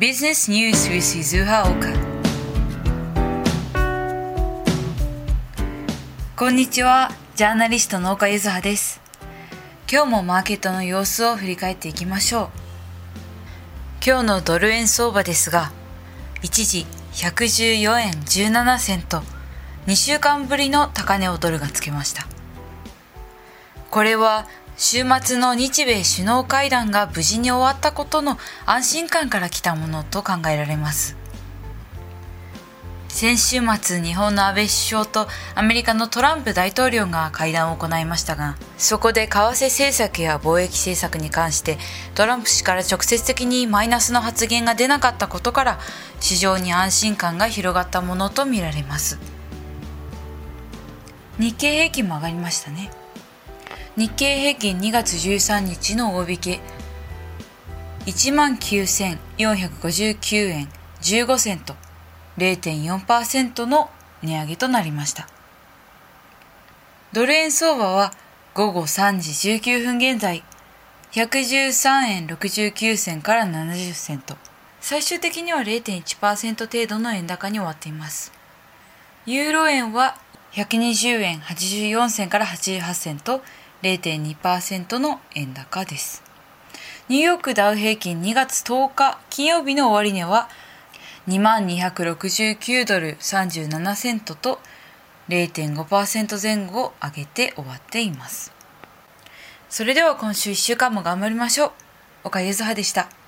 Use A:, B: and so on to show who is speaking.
A: Business News with Izuha Oka. こんにちはジャーナリストの岡ゆずはです今日もマーケットの様子を振り返っていきましょう今日のドル円相場ですが一時114円17銭と2週間ぶりの高値をドルがつけましたこれは週末の日米首脳会談が無事に終わったことの安心感から来たものと考えられます。先週末日本の安倍首相とアメリカのトランプ大統領が会談を行いましたがそこで為替政策や貿易政策に関してトランプ氏から直接的にマイナスの発言が出なかったことから市場に安心感が広がったものとみられます。日経平均も上がりましたね。日経平均2月13日の大引け19,459円15セント。0.4%の値上げとなりました。ドル円相場は午後3時19分現在。113円69銭から70セント。最終的には0.1%程度の円高に終わっています。ユーロ円は120円84銭から88銭と0.2%の円高です。ニューヨークダウ平均2月10日金曜日の終値は2269ドル37セントと0.5%前後を上げて終わっています。それでは今週1週間も頑張りましょう。岡ゆずはでした。